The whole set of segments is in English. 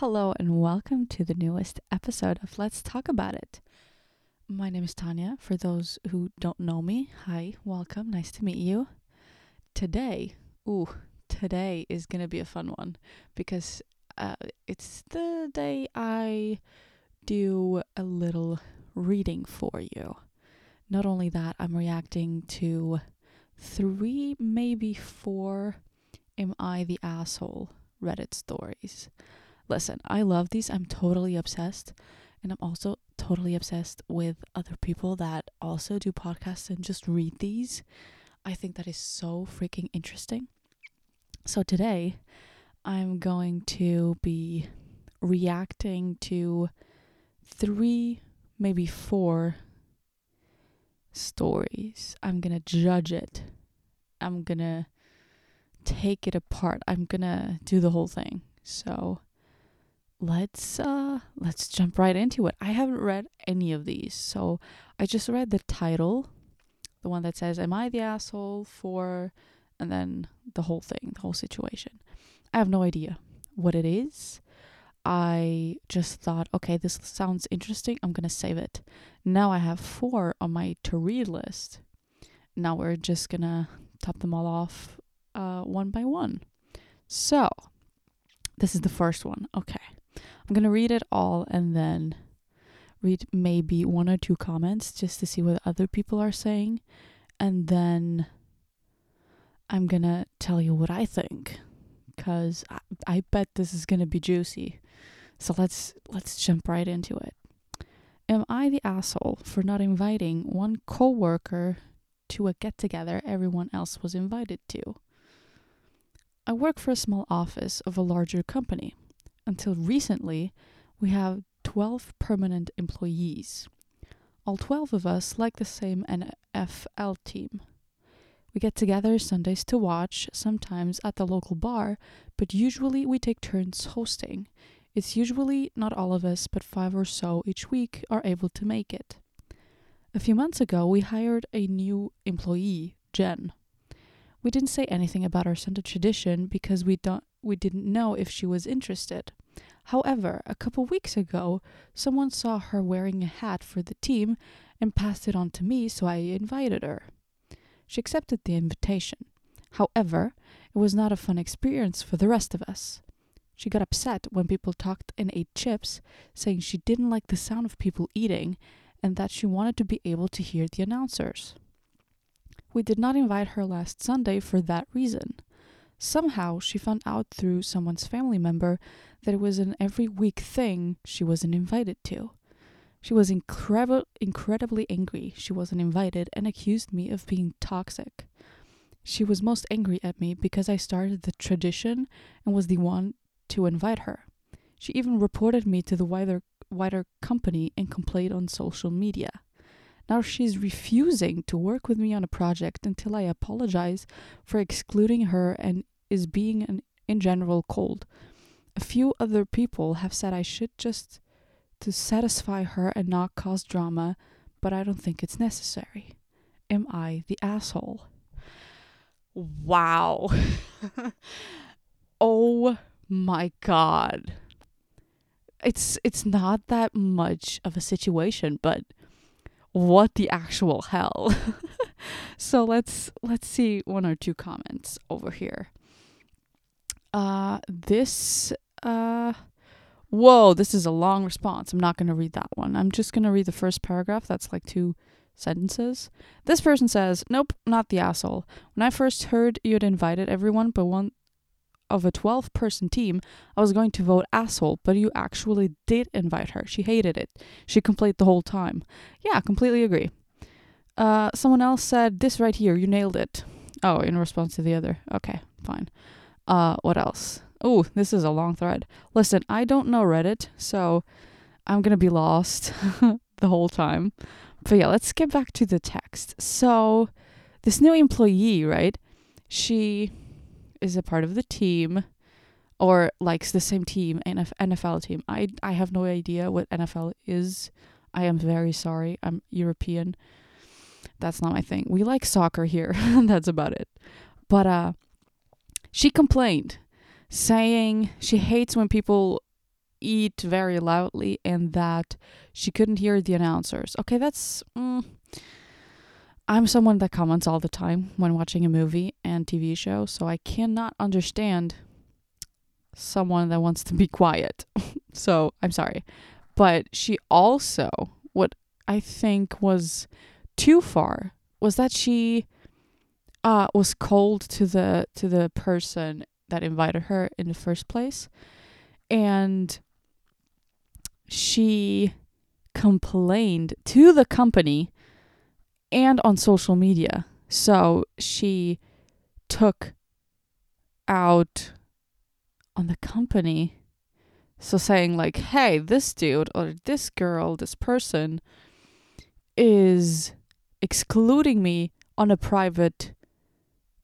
Hello, and welcome to the newest episode of Let's Talk About It. My name is Tanya. For those who don't know me, hi, welcome, nice to meet you. Today, ooh, today is going to be a fun one because uh, it's the day I do a little reading for you. Not only that, I'm reacting to three, maybe four Am I the Asshole Reddit stories. Listen, I love these. I'm totally obsessed. And I'm also totally obsessed with other people that also do podcasts and just read these. I think that is so freaking interesting. So today, I'm going to be reacting to three, maybe four stories. I'm going to judge it. I'm going to take it apart. I'm going to do the whole thing. So, let's uh let's jump right into it. I haven't read any of these, so I just read the title, the one that says "Am I the asshole for?" and then the whole thing, the whole situation. I have no idea what it is. I just thought, okay, this sounds interesting. I'm gonna save it. Now I have four on my to read list. Now we're just gonna top them all off uh, one by one. So, this is the first one. Okay. I'm going to read it all and then read maybe one or two comments just to see what other people are saying. And then I'm going to tell you what I think cuz I, I bet this is going to be juicy. So let's let's jump right into it. Am I the asshole for not inviting one coworker to a get together everyone else was invited to? I work for a small office of a larger company until recently, we have 12 permanent employees. All 12 of us like the same NFL team. We get together Sundays to watch, sometimes at the local bar, but usually we take turns hosting. It's usually not all of us, but five or so each week are able to make it. A few months ago, we hired a new employee, Jen. We didn't say anything about our Sunday tradition because we don't we didn't know if she was interested. However, a couple weeks ago, someone saw her wearing a hat for the team and passed it on to me, so I invited her. She accepted the invitation. However, it was not a fun experience for the rest of us. She got upset when people talked and ate chips, saying she didn't like the sound of people eating and that she wanted to be able to hear the announcers. We did not invite her last Sunday for that reason. Somehow she found out through someone's family member that it was an every week thing she wasn't invited to. She was incredible, incredibly angry she wasn't invited and accused me of being toxic. She was most angry at me because I started the tradition and was the one to invite her. She even reported me to the wider wider company and complained on social media. Now she's refusing to work with me on a project until I apologize for excluding her and is being an, in general cold. A few other people have said I should just to satisfy her and not cause drama, but I don't think it's necessary. Am I the asshole? Wow. oh my god. It's it's not that much of a situation, but what the actual hell. so let's let's see one or two comments over here. Uh this uh whoa, this is a long response. I'm not going to read that one. I'm just going to read the first paragraph. That's like two sentences. This person says, "Nope, not the asshole. When I first heard you'd invited everyone but one of a 12 person team, I was going to vote asshole, but you actually did invite her. She hated it. She complained the whole time. Yeah, completely agree. Uh, someone else said, This right here, you nailed it. Oh, in response to the other. Okay, fine. Uh, what else? Oh, this is a long thread. Listen, I don't know Reddit, so I'm gonna be lost the whole time. But yeah, let's get back to the text. So, this new employee, right? She is a part of the team or likes the same team, NFL team. I I have no idea what NFL is. I am very sorry. I'm European. That's not my thing. We like soccer here. That's about it. But uh she complained saying she hates when people eat very loudly and that she couldn't hear the announcers. Okay, that's. Mm, I'm someone that comments all the time when watching a movie and TV show, so I cannot understand someone that wants to be quiet. so I'm sorry. But she also, what I think was too far, was that she uh, was cold to the to the person that invited her in the first place, and she complained to the company and on social media. So she took out on the company. So saying like, "Hey, this dude or this girl, this person is excluding me on a private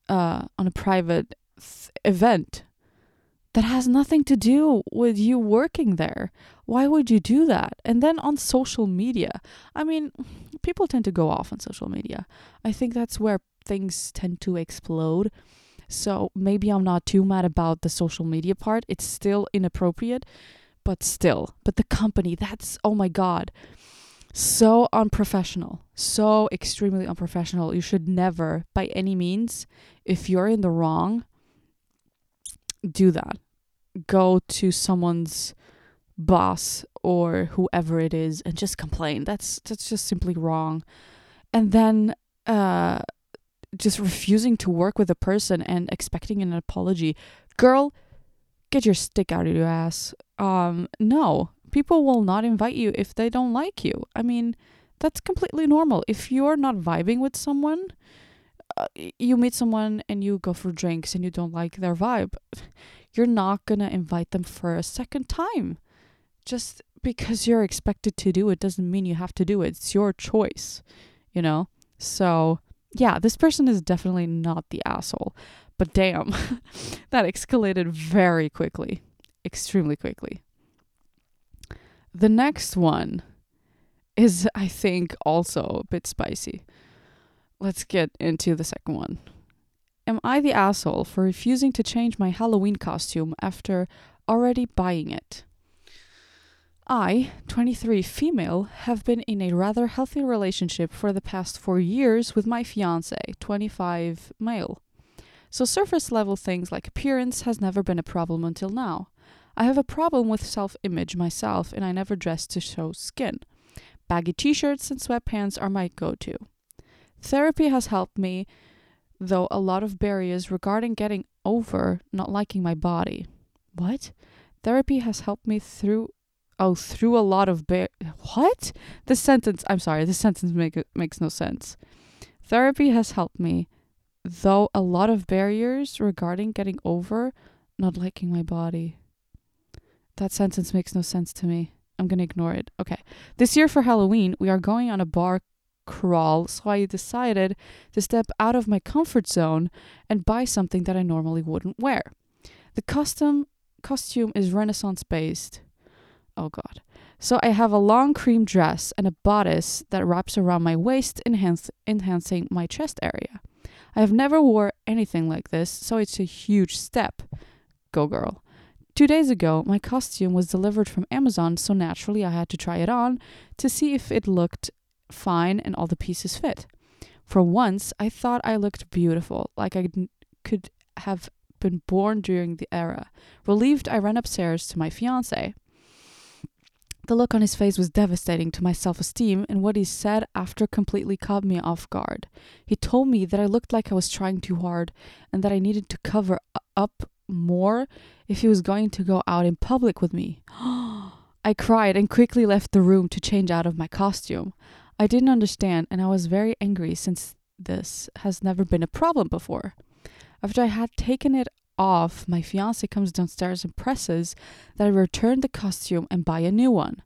uh on a private th- event that has nothing to do with you working there. Why would you do that? And then on social media, I mean, people tend to go off on social media. I think that's where things tend to explode. So maybe I'm not too mad about the social media part. It's still inappropriate, but still. But the company, that's, oh my God, so unprofessional. So extremely unprofessional. You should never, by any means, if you're in the wrong, do that. Go to someone's boss or whoever it is and just complain. That's that's just simply wrong. And then uh just refusing to work with a person and expecting an apology. Girl, get your stick out of your ass. Um no. People will not invite you if they don't like you. I mean, that's completely normal. If you're not vibing with someone, uh, you meet someone and you go for drinks and you don't like their vibe, you're not going to invite them for a second time. Just because you're expected to do it doesn't mean you have to do it. It's your choice, you know? So, yeah, this person is definitely not the asshole. But damn, that escalated very quickly, extremely quickly. The next one is, I think, also a bit spicy. Let's get into the second one. Am I the asshole for refusing to change my Halloween costume after already buying it? I, 23 female, have been in a rather healthy relationship for the past four years with my fiance, 25 male. So surface level things like appearance has never been a problem until now. I have a problem with self image myself and I never dress to show skin. Baggy t shirts and sweatpants are my go to. Therapy has helped me, though a lot of barriers regarding getting over not liking my body. What? Therapy has helped me through oh through a lot of bar what? This sentence i'm sorry this sentence make, makes no sense. Therapy has helped me though a lot of barriers regarding getting over not liking my body. That sentence makes no sense to me. I'm gonna ignore it. Okay. This year for halloween we are going on a bar crawl so i decided to step out of my comfort zone and buy something that i normally wouldn't wear the custom costume is renaissance based Oh god. So I have a long cream dress and a bodice that wraps around my waist, enhance, enhancing my chest area. I have never wore anything like this, so it's a huge step. Go girl. Two days ago, my costume was delivered from Amazon, so naturally I had to try it on to see if it looked fine and all the pieces fit. For once, I thought I looked beautiful, like I could have been born during the era. Relieved, I ran upstairs to my fiance. The look on his face was devastating to my self esteem, and what he said after completely caught me off guard. He told me that I looked like I was trying too hard and that I needed to cover up more if he was going to go out in public with me. I cried and quickly left the room to change out of my costume. I didn't understand, and I was very angry since this has never been a problem before. After I had taken it off, my fiance comes downstairs and presses that I return the costume and buy a new one.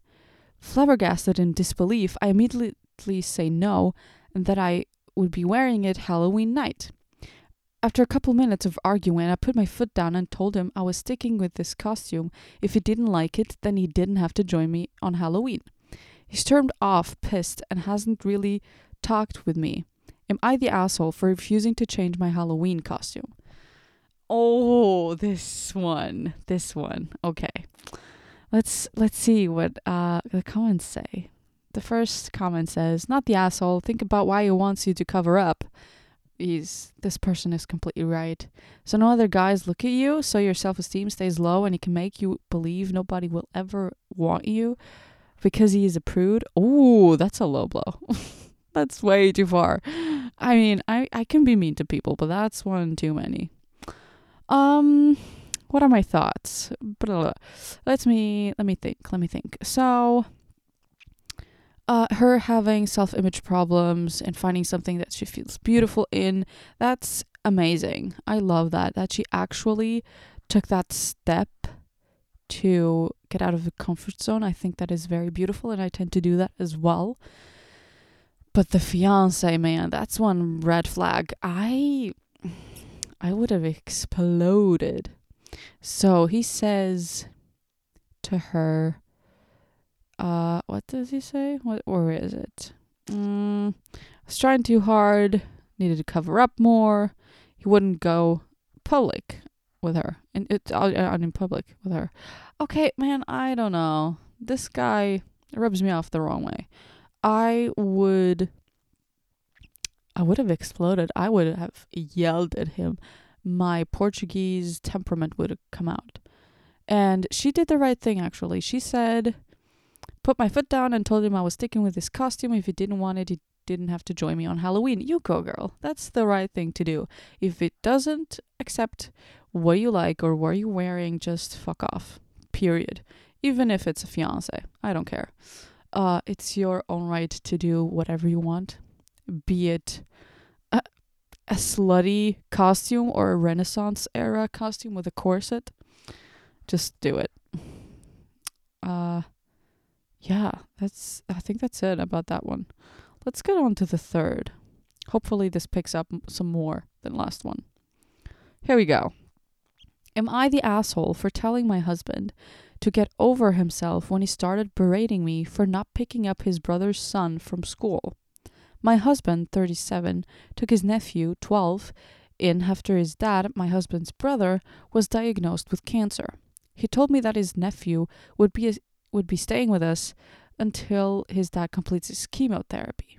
Flabbergasted in disbelief, I immediately say no and that I would be wearing it Halloween night. After a couple minutes of arguing, I put my foot down and told him I was sticking with this costume. If he didn't like it, then he didn't have to join me on Halloween. He stormed off, pissed, and hasn't really talked with me. Am I the asshole for refusing to change my Halloween costume? Oh, this one. This one. Okay. let's let's see what uh the comments say. The first comment says, "Not the asshole. Think about why he wants you to cover up." He's this person is completely right. So no other guys look at you, so your self-esteem stays low, and he can make you believe nobody will ever want you because he is a prude. Oh, that's a low blow. that's way too far. I mean, I I can be mean to people, but that's one too many. Um, what are my thoughts? Let me let me think. Let me think. So, uh, her having self image problems and finding something that she feels beautiful in, that's amazing. I love that. That she actually took that step to get out of the comfort zone. I think that is very beautiful, and I tend to do that as well. But the fiance, man, that's one red flag. I I would have exploded. So he says to her, uh, what does he say? What or is it? Mm, I was trying too hard, needed to cover up more. He wouldn't go public with her, and it uh, out in public with her. Okay, man, I don't know. This guy rubs me off the wrong way. I would I would have exploded. I would have yelled at him. My Portuguese temperament would have come out. And she did the right thing actually. She said put my foot down and told him I was sticking with his costume. If he didn't want it, he didn't have to join me on Halloween. You go, girl. That's the right thing to do. If it doesn't accept what you like or what you're wearing, just fuck off. Period. Even if it's a fiance. I don't care. Uh, it's your own right to do whatever you want, be it a, a slutty costume or a Renaissance era costume with a corset. Just do it. Uh, yeah, that's. I think that's it about that one. Let's get on to the third. Hopefully, this picks up some more than last one. Here we go. Am I the asshole for telling my husband to get over himself when he started berating me for not picking up his brother's son from school. My husband, 37, took his nephew, 12, in after his dad, my husband's brother, was diagnosed with cancer. He told me that his nephew would be would be staying with us until his dad completes his chemotherapy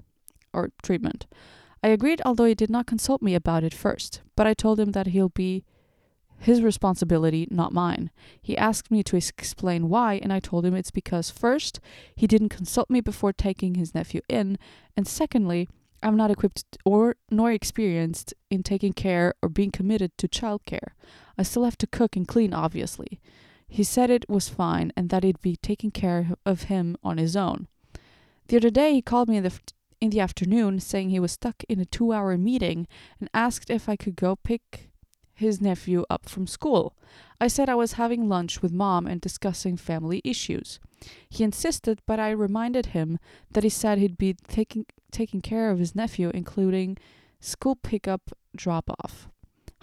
or treatment. I agreed, although he did not consult me about it first, but I told him that he'll be his responsibility, not mine. He asked me to explain why, and I told him it's because first, he didn't consult me before taking his nephew in, and secondly, I'm not equipped or nor experienced in taking care or being committed to childcare. I still have to cook and clean, obviously. He said it was fine and that he'd be taking care of him on his own. The other day, he called me in the in the afternoon saying he was stuck in a 2-hour meeting and asked if I could go pick his nephew up from school. I said I was having lunch with mom and discussing family issues. He insisted, but I reminded him that he said he'd be taking taking care of his nephew, including school pickup drop off.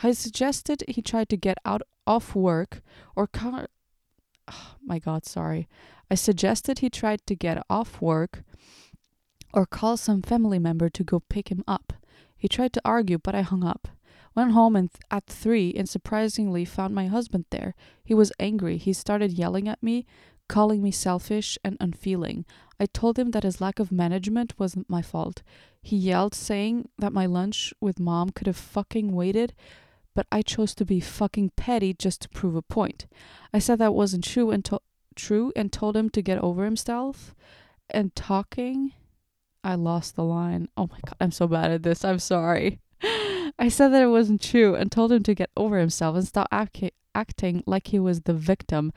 I suggested he tried to get out of work or car- oh my god, sorry. I suggested he tried to get off work or call some family member to go pick him up. He tried to argue, but I hung up. Went home and th- at three and surprisingly found my husband there. He was angry. He started yelling at me, calling me selfish and unfeeling. I told him that his lack of management wasn't my fault. He yelled, saying that my lunch with mom could have fucking waited, but I chose to be fucking petty just to prove a point. I said that wasn't true and to- true and told him to get over himself. And talking, I lost the line. Oh my god, I'm so bad at this. I'm sorry. I said that it wasn't true and told him to get over himself and stop ac- acting like he was the victim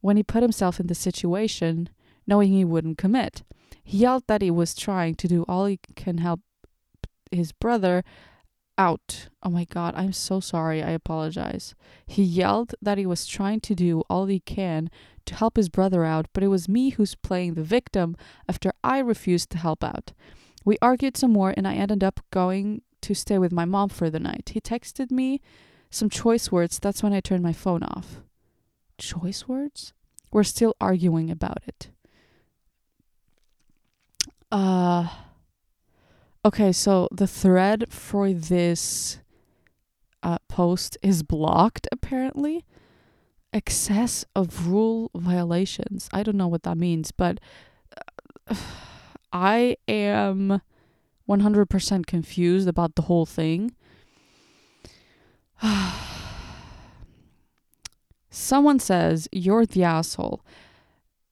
when he put himself in the situation knowing he wouldn't commit. He yelled that he was trying to do all he can help his brother out. Oh my god, I'm so sorry. I apologize. He yelled that he was trying to do all he can to help his brother out, but it was me who's playing the victim after I refused to help out. We argued some more and I ended up going to stay with my mom for the night. He texted me some choice words. That's when I turned my phone off. Choice words? We're still arguing about it. Uh Okay, so the thread for this uh, post is blocked apparently. excess of rule violations. I don't know what that means, but uh, I am 100% confused about the whole thing. Someone says, You're the asshole.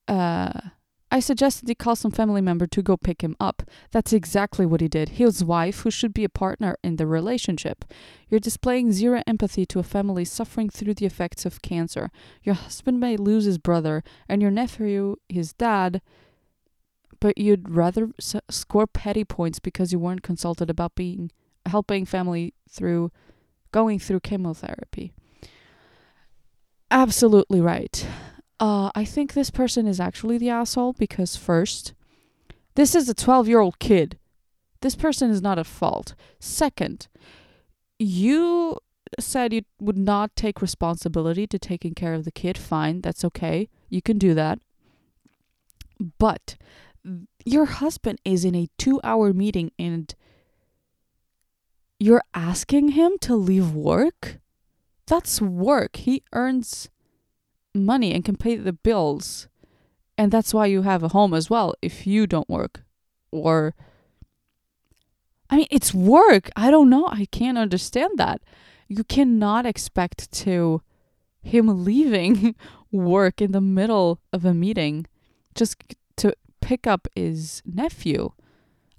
Uh, I suggested he call some family member to go pick him up. That's exactly what he did. His wife, who should be a partner in the relationship. You're displaying zero empathy to a family suffering through the effects of cancer. Your husband may lose his brother, and your nephew, his dad, but you'd rather s- score petty points because you weren't consulted about being helping family through going through chemotherapy. Absolutely right. Uh, I think this person is actually the asshole because first, this is a 12 year old kid. This person is not at fault. Second, you said you would not take responsibility to taking care of the kid. Fine, that's okay. You can do that. But your husband is in a two hour meeting and you're asking him to leave work? That's work. He earns money and can pay the bills. And that's why you have a home as well if you don't work. Or, I mean, it's work. I don't know. I can't understand that. You cannot expect to him leaving work in the middle of a meeting just to pick up his nephew.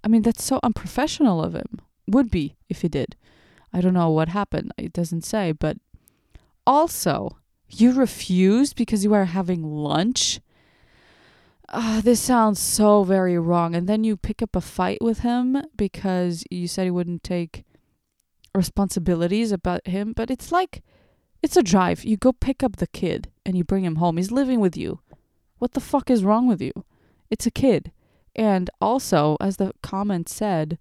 I mean, that's so unprofessional of him. Would be if he did. I don't know what happened. It doesn't say, but also, you refused because you were having lunch? Uh, this sounds so very wrong. And then you pick up a fight with him because you said he wouldn't take responsibilities about him. But it's like, it's a drive. You go pick up the kid and you bring him home. He's living with you. What the fuck is wrong with you? It's a kid. And also, as the comment said,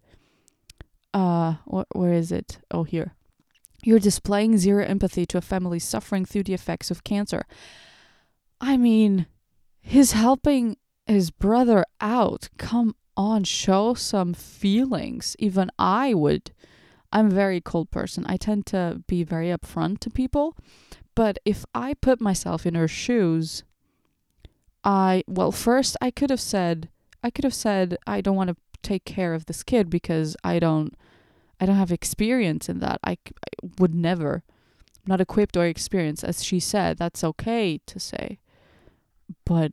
uh, wh- where is it? Oh, here. You're displaying zero empathy to a family suffering through the effects of cancer. I mean, he's helping his brother out. Come on, show some feelings. Even I would. I'm a very cold person. I tend to be very upfront to people. But if I put myself in her shoes, I, well, first I could have said, I could have said, I don't want to take care of this kid because I don't I don't have experience in that. I, I would never. I'm not equipped or experienced. As she said, that's okay to say. But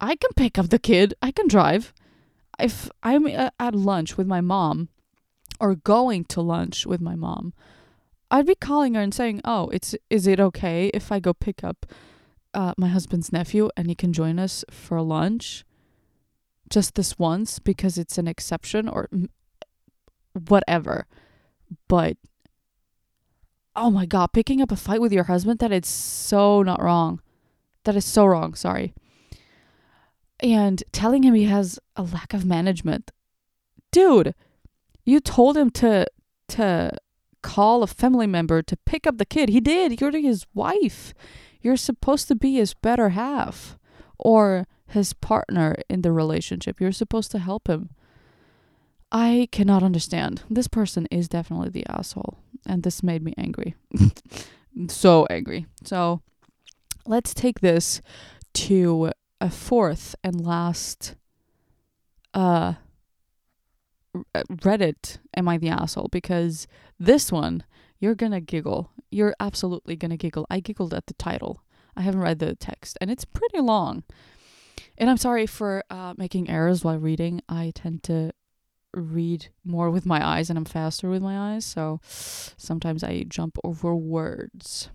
I can pick up the kid. I can drive. If I'm uh, at lunch with my mom or going to lunch with my mom, I'd be calling her and saying, "Oh, it's is it okay if I go pick up uh, my husband's nephew and he can join us for lunch?" Just this once because it's an exception or whatever. But oh my god, picking up a fight with your husband, that is so not wrong. That is so wrong, sorry. And telling him he has a lack of management. Dude, you told him to to call a family member to pick up the kid. He did. You're his wife. You're supposed to be his better half or his partner in the relationship. You're supposed to help him. I cannot understand. This person is definitely the asshole. And this made me angry. so angry. So let's take this to a fourth and last uh Reddit am I the asshole because this one you're to giggle. You're absolutely to giggle. I giggled at the title. I haven't read the text and it's pretty long. And I'm sorry for uh, making errors while reading. I tend to read more with my eyes and I'm faster with my eyes, so sometimes I jump over words.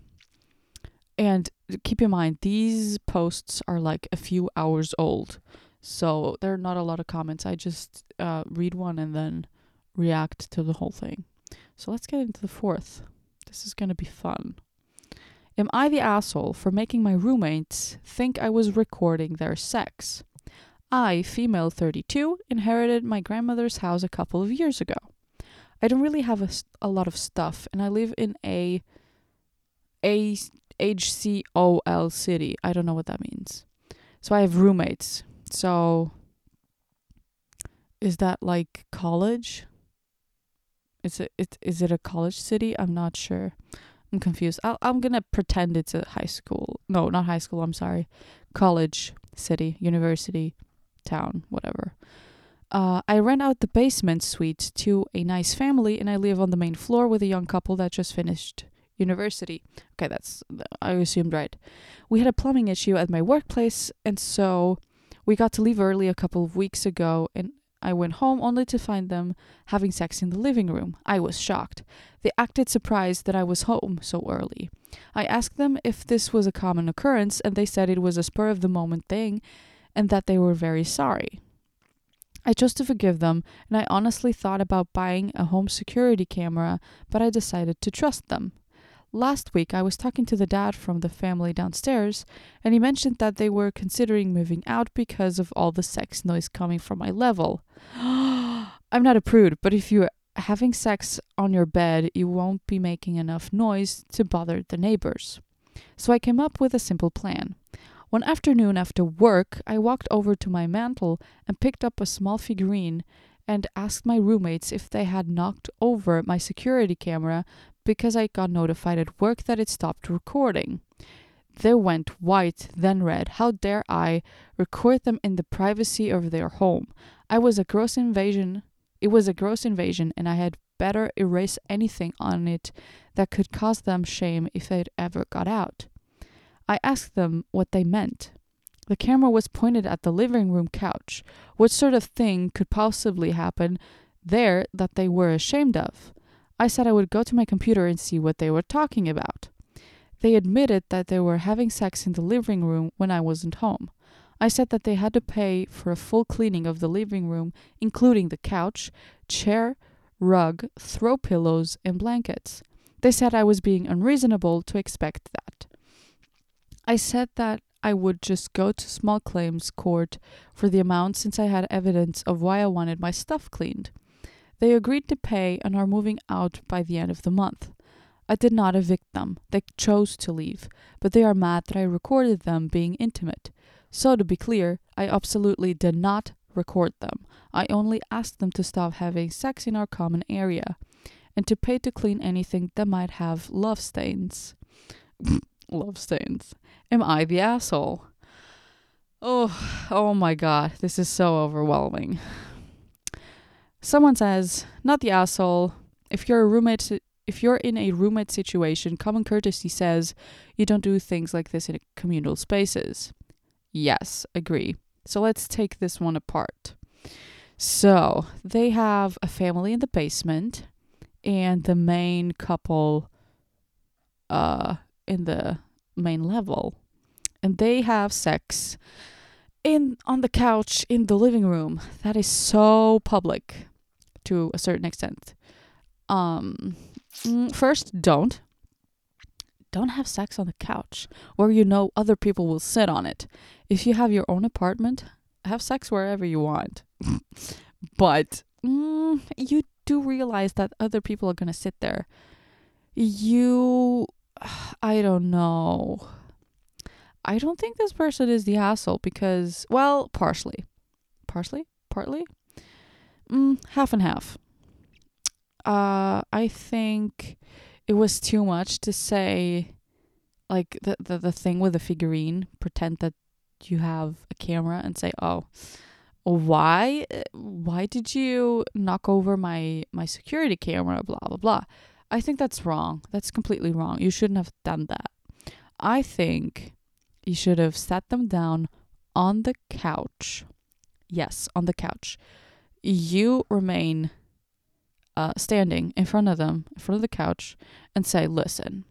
And keep in mind, these posts are like a few hours old, so there are not a lot of comments. I just uh, read one and then react to the whole thing. So let's get into the fourth. This is going to be fun. Am I the asshole for making my roommates think I was recording their sex? I, female 32, inherited my grandmother's house a couple of years ago. I don't really have a, a lot of stuff, and I live in a a HCOL city. I don't know what that means. So I have roommates. So is that like college? Is it, is it a college city? I'm not sure. I'm confused. i I'm gonna pretend it's a high school. No, not high school. I'm sorry, college, city, university, town, whatever. Uh, I rent out the basement suite to a nice family, and I live on the main floor with a young couple that just finished university. Okay, that's I assumed right. We had a plumbing issue at my workplace, and so we got to leave early a couple of weeks ago, and I went home only to find them having sex in the living room. I was shocked. They acted surprised that I was home so early. I asked them if this was a common occurrence, and they said it was a spur of the moment thing and that they were very sorry. I chose to forgive them, and I honestly thought about buying a home security camera, but I decided to trust them. Last week, I was talking to the dad from the family downstairs, and he mentioned that they were considering moving out because of all the sex noise coming from my level. I'm not a prude, but if you're having sex on your bed, you won't be making enough noise to bother the neighbors. So I came up with a simple plan. One afternoon after work, I walked over to my mantel and picked up a small figurine and asked my roommates if they had knocked over my security camera because I got notified at work that it stopped recording. They went white, then red. How dare I record them in the privacy of their home? I was a gross invasion. It was a gross invasion, and I had better erase anything on it that could cause them shame if it ever got out. I asked them what they meant. The camera was pointed at the living room couch. What sort of thing could possibly happen there that they were ashamed of? I said I would go to my computer and see what they were talking about. They admitted that they were having sex in the living room when I wasn't home. I said that they had to pay for a full cleaning of the living room, including the couch, chair, rug, throw pillows, and blankets. They said I was being unreasonable to expect that. I said that I would just go to small claims court for the amount since I had evidence of why I wanted my stuff cleaned. They agreed to pay and are moving out by the end of the month. I did not evict them. They chose to leave, but they are mad that I recorded them being intimate. So, to be clear, I absolutely did not record them. I only asked them to stop having sex in our common area and to pay to clean anything that might have love stains. love stains. Am I the asshole? Oh, oh my god, this is so overwhelming. Someone says, not the asshole. If you're a roommate if you're in a roommate situation, common courtesy says you don't do things like this in communal spaces. Yes, agree. So let's take this one apart. So they have a family in the basement and the main couple uh in the main level. And they have sex in on the couch in the living room. That is so public to a certain extent. Um mm, first don't don't have sex on the couch where you know other people will sit on it. If you have your own apartment, have sex wherever you want. but mm, you do realize that other people are going to sit there. You I don't know. I don't think this person is the asshole because, well, partially. Partially? Partly? Mm, half and half. Uh, I think it was too much to say, like, the, the, the thing with the figurine, pretend that you have a camera and say, oh, why why did you knock over my my security camera blah blah blah I think that's wrong. That's completely wrong. You shouldn't have done that. I think you should have sat them down on the couch. Yes, on the couch. You remain uh, standing in front of them, in front of the couch, and say, listen,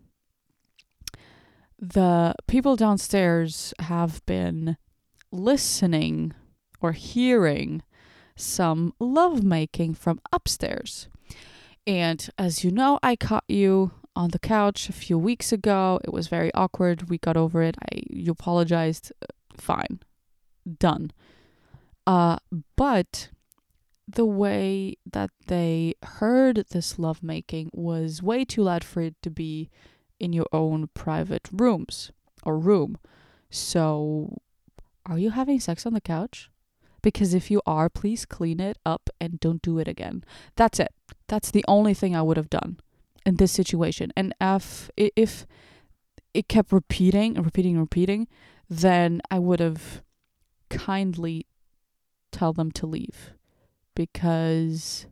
the people downstairs have been listening or hearing some lovemaking from upstairs. And as you know, I caught you on the couch a few weeks ago. It was very awkward. We got over it. I you apologized. Fine. Done. Uh but the way that they heard this lovemaking was way too loud for it to be in your own private rooms or room. So are you having sex on the couch? Because if you are, please clean it up and don't do it again. That's it. That's the only thing I would have done. in this situation. And if if it kept repeating and repeating and repeating, then I would have kindly tell them to leave because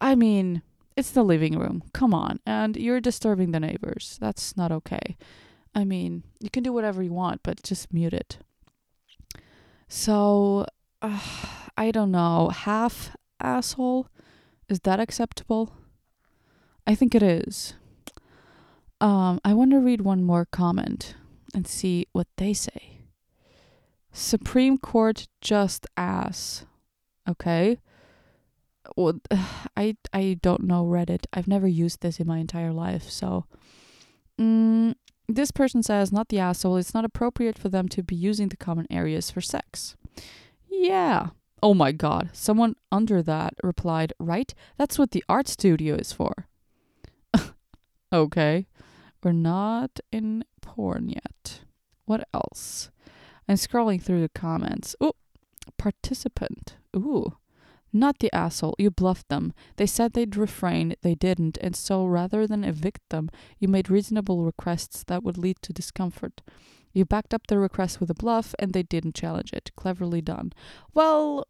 I mean, it's the living room. Come on. And you're disturbing the neighbors. That's not okay. I mean, you can do whatever you want, but just mute it. So, uh, I don't know. Half asshole? Is that acceptable? I think it is. Um, I want to read one more comment and see what they say. Supreme Court just ass. Okay. Well, I I don't know Reddit. I've never used this in my entire life, so mm, this person says not the asshole. It's not appropriate for them to be using the common areas for sex. Yeah. Oh my god. Someone under that replied, "Right? That's what the art studio is for." okay. We're not in porn yet. What else? I'm scrolling through the comments. Ooh, participant. Ooh. Not the asshole. You bluffed them. They said they'd refrain. They didn't. And so rather than evict them, you made reasonable requests that would lead to discomfort. You backed up their request with a bluff and they didn't challenge it. Cleverly done. Well,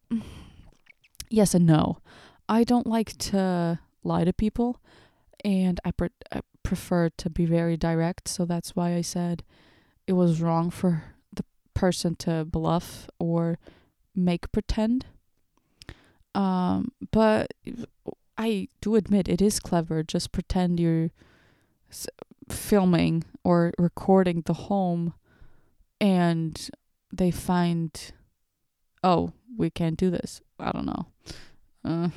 yes and no. I don't like to lie to people and I, pre- I prefer to be very direct. So that's why I said it was wrong for the person to bluff or make pretend um, but I do admit it is clever. Just pretend you're s- filming or recording the home and they find, oh, we can't do this. I don't know. Uh,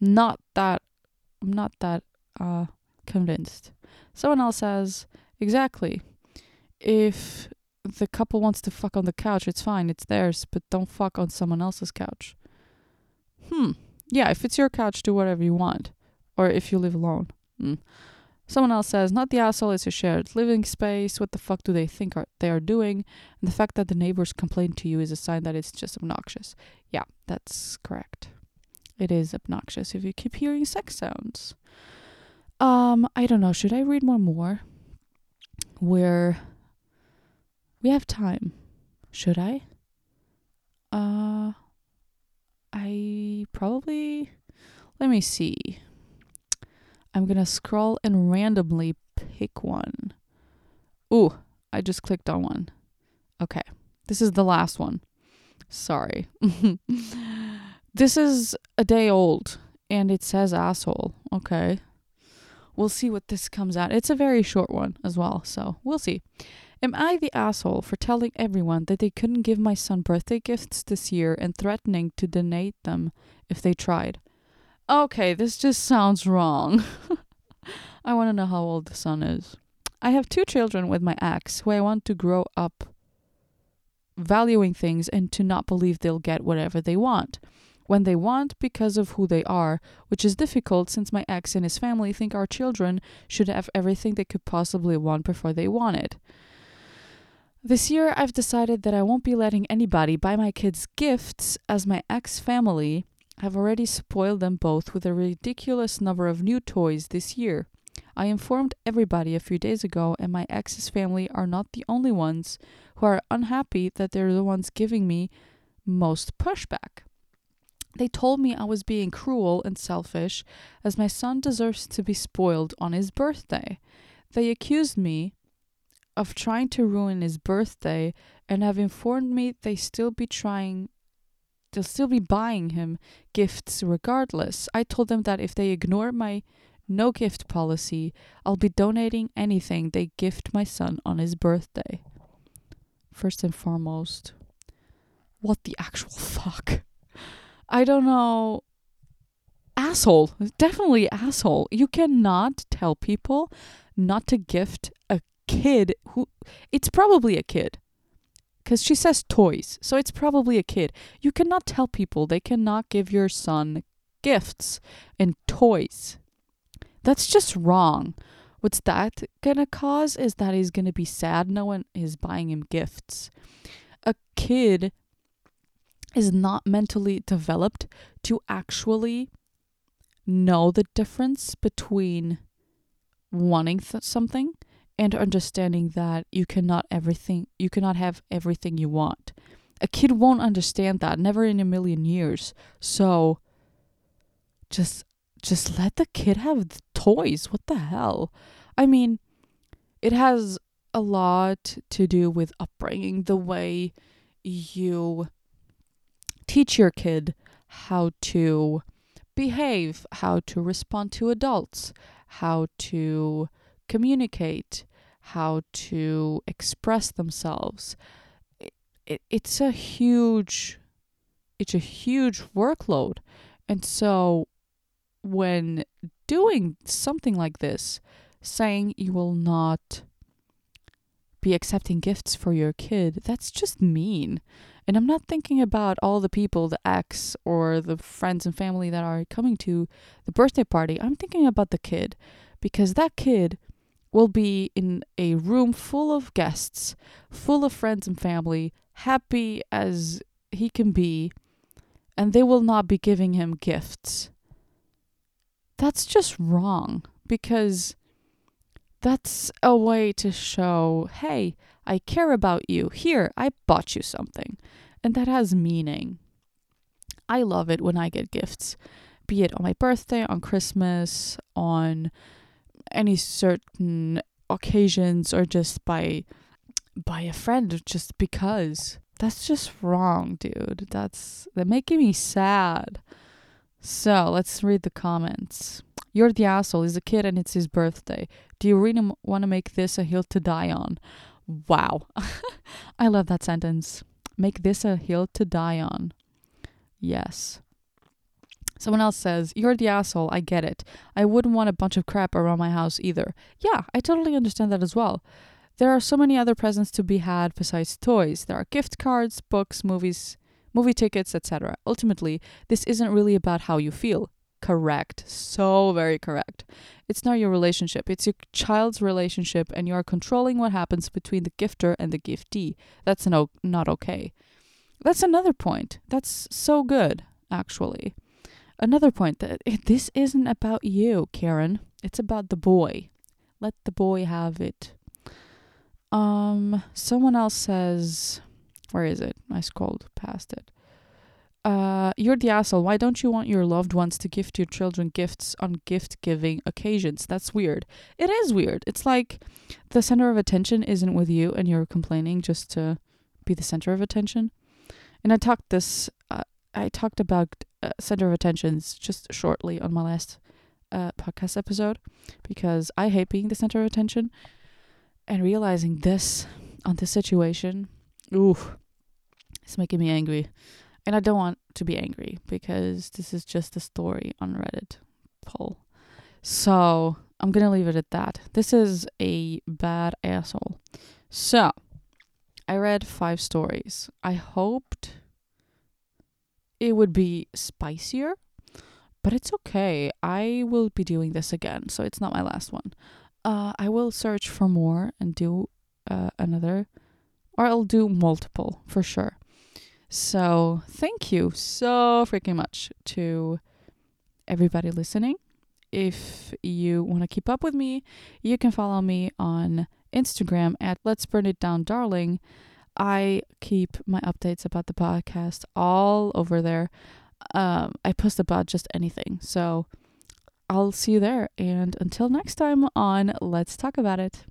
not that, I'm not that uh, convinced. Someone else says, exactly. If the couple wants to fuck on the couch, it's fine, it's theirs, but don't fuck on someone else's couch hmm, yeah, if it's your couch, do whatever you want. Or if you live alone. Hmm. Someone else says, not the asshole, it's a shared living space. What the fuck do they think are, they are doing? And the fact that the neighbors complain to you is a sign that it's just obnoxious. Yeah, that's correct. It is obnoxious if you keep hearing sex sounds. Um, I don't know. Should I read one more? Where we have time. Should I? Uh I probably let me see. I'm gonna scroll and randomly pick one. Ooh, I just clicked on one. Okay, this is the last one. Sorry. this is a day old and it says asshole. Okay. We'll see what this comes out. It's a very short one as well, so we'll see. Am I the asshole for telling everyone that they couldn't give my son birthday gifts this year and threatening to donate them if they tried? Okay, this just sounds wrong. I want to know how old the son is. I have two children with my ex who I want to grow up valuing things and to not believe they'll get whatever they want when they want because of who they are, which is difficult since my ex and his family think our children should have everything they could possibly want before they want it. This year, I've decided that I won't be letting anybody buy my kids gifts, as my ex family have already spoiled them both with a ridiculous number of new toys this year. I informed everybody a few days ago, and my ex's family are not the only ones who are unhappy that they're the ones giving me most pushback. They told me I was being cruel and selfish, as my son deserves to be spoiled on his birthday. They accused me of trying to ruin his birthday and have informed me they still be trying they'll still be buying him gifts regardless. I told them that if they ignore my no gift policy, I'll be donating anything they gift my son on his birthday. First and foremost, what the actual fuck? I don't know. Asshole. Definitely asshole. You cannot tell people not to gift a kid who it's probably a kid. Because she says toys so it's probably a kid. You cannot tell people they cannot give your son gifts and toys. That's just wrong. What's that gonna cause is that he's gonna be sad no one is buying him gifts. A kid is not mentally developed to actually know the difference between wanting th- something and understanding that you cannot everything you cannot have everything you want. A kid won't understand that, never in a million years. So just just let the kid have the toys. What the hell? I mean, it has a lot to do with upbringing, the way you teach your kid how to behave, how to respond to adults, how to communicate, how to express themselves. It, it, it's a huge it's a huge workload. And so when doing something like this, saying you will not be accepting gifts for your kid, that's just mean. And I'm not thinking about all the people, the ex or the friends and family that are coming to the birthday party. I'm thinking about the kid because that kid will be in a room full of guests, full of friends and family, happy as he can be, and they will not be giving him gifts. That's just wrong because that's a way to show, hey, I care about you. Here, I bought you something. And that has meaning. I love it when I get gifts, be it on my birthday, on Christmas, on any certain occasions, or just by by a friend just because. That's just wrong, dude. That's that making me sad. So let's read the comments. You're the asshole. He's a kid and it's his birthday. Do you really want to make this a hill to die on? Wow. I love that sentence. Make this a hill to die on. Yes. Someone else says, You're the asshole. I get it. I wouldn't want a bunch of crap around my house either. Yeah, I totally understand that as well. There are so many other presents to be had besides toys. There are gift cards, books, movies, movie tickets, etc. Ultimately, this isn't really about how you feel. Correct. So very correct. It's not your relationship, it's your child's relationship, and you are controlling what happens between the gifter and the giftee. That's no, not okay. That's another point. That's so good, actually. Another point that this isn't about you, Karen. It's about the boy. Let the boy have it. Um, someone else says, where is it? I scrolled past it. Uh, you're the asshole. Why don't you want your loved ones to gift your children gifts on gift giving occasions? That's weird. It is weird. It's like the center of attention isn't with you and you're complaining just to be the center of attention. And I talked this, uh, I talked about uh, center of attentions just shortly on my last uh, podcast episode because I hate being the center of attention and realizing this on this situation. Ooh, it's making me angry. And I don't want to be angry because this is just a story on Reddit poll. So I'm to leave it at that. This is a bad asshole. So I read five stories. I hoped it would be spicier, but it's okay. I will be doing this again, so it's not my last one. Uh, I will search for more and do uh, another, or I'll do multiple for sure. So, thank you so freaking much to everybody listening. If you want to keep up with me, you can follow me on Instagram at Let's Burn It Down Darling. I keep my updates about the podcast all over there. Um, I post about just anything. So, I'll see you there. And until next time on Let's Talk About It.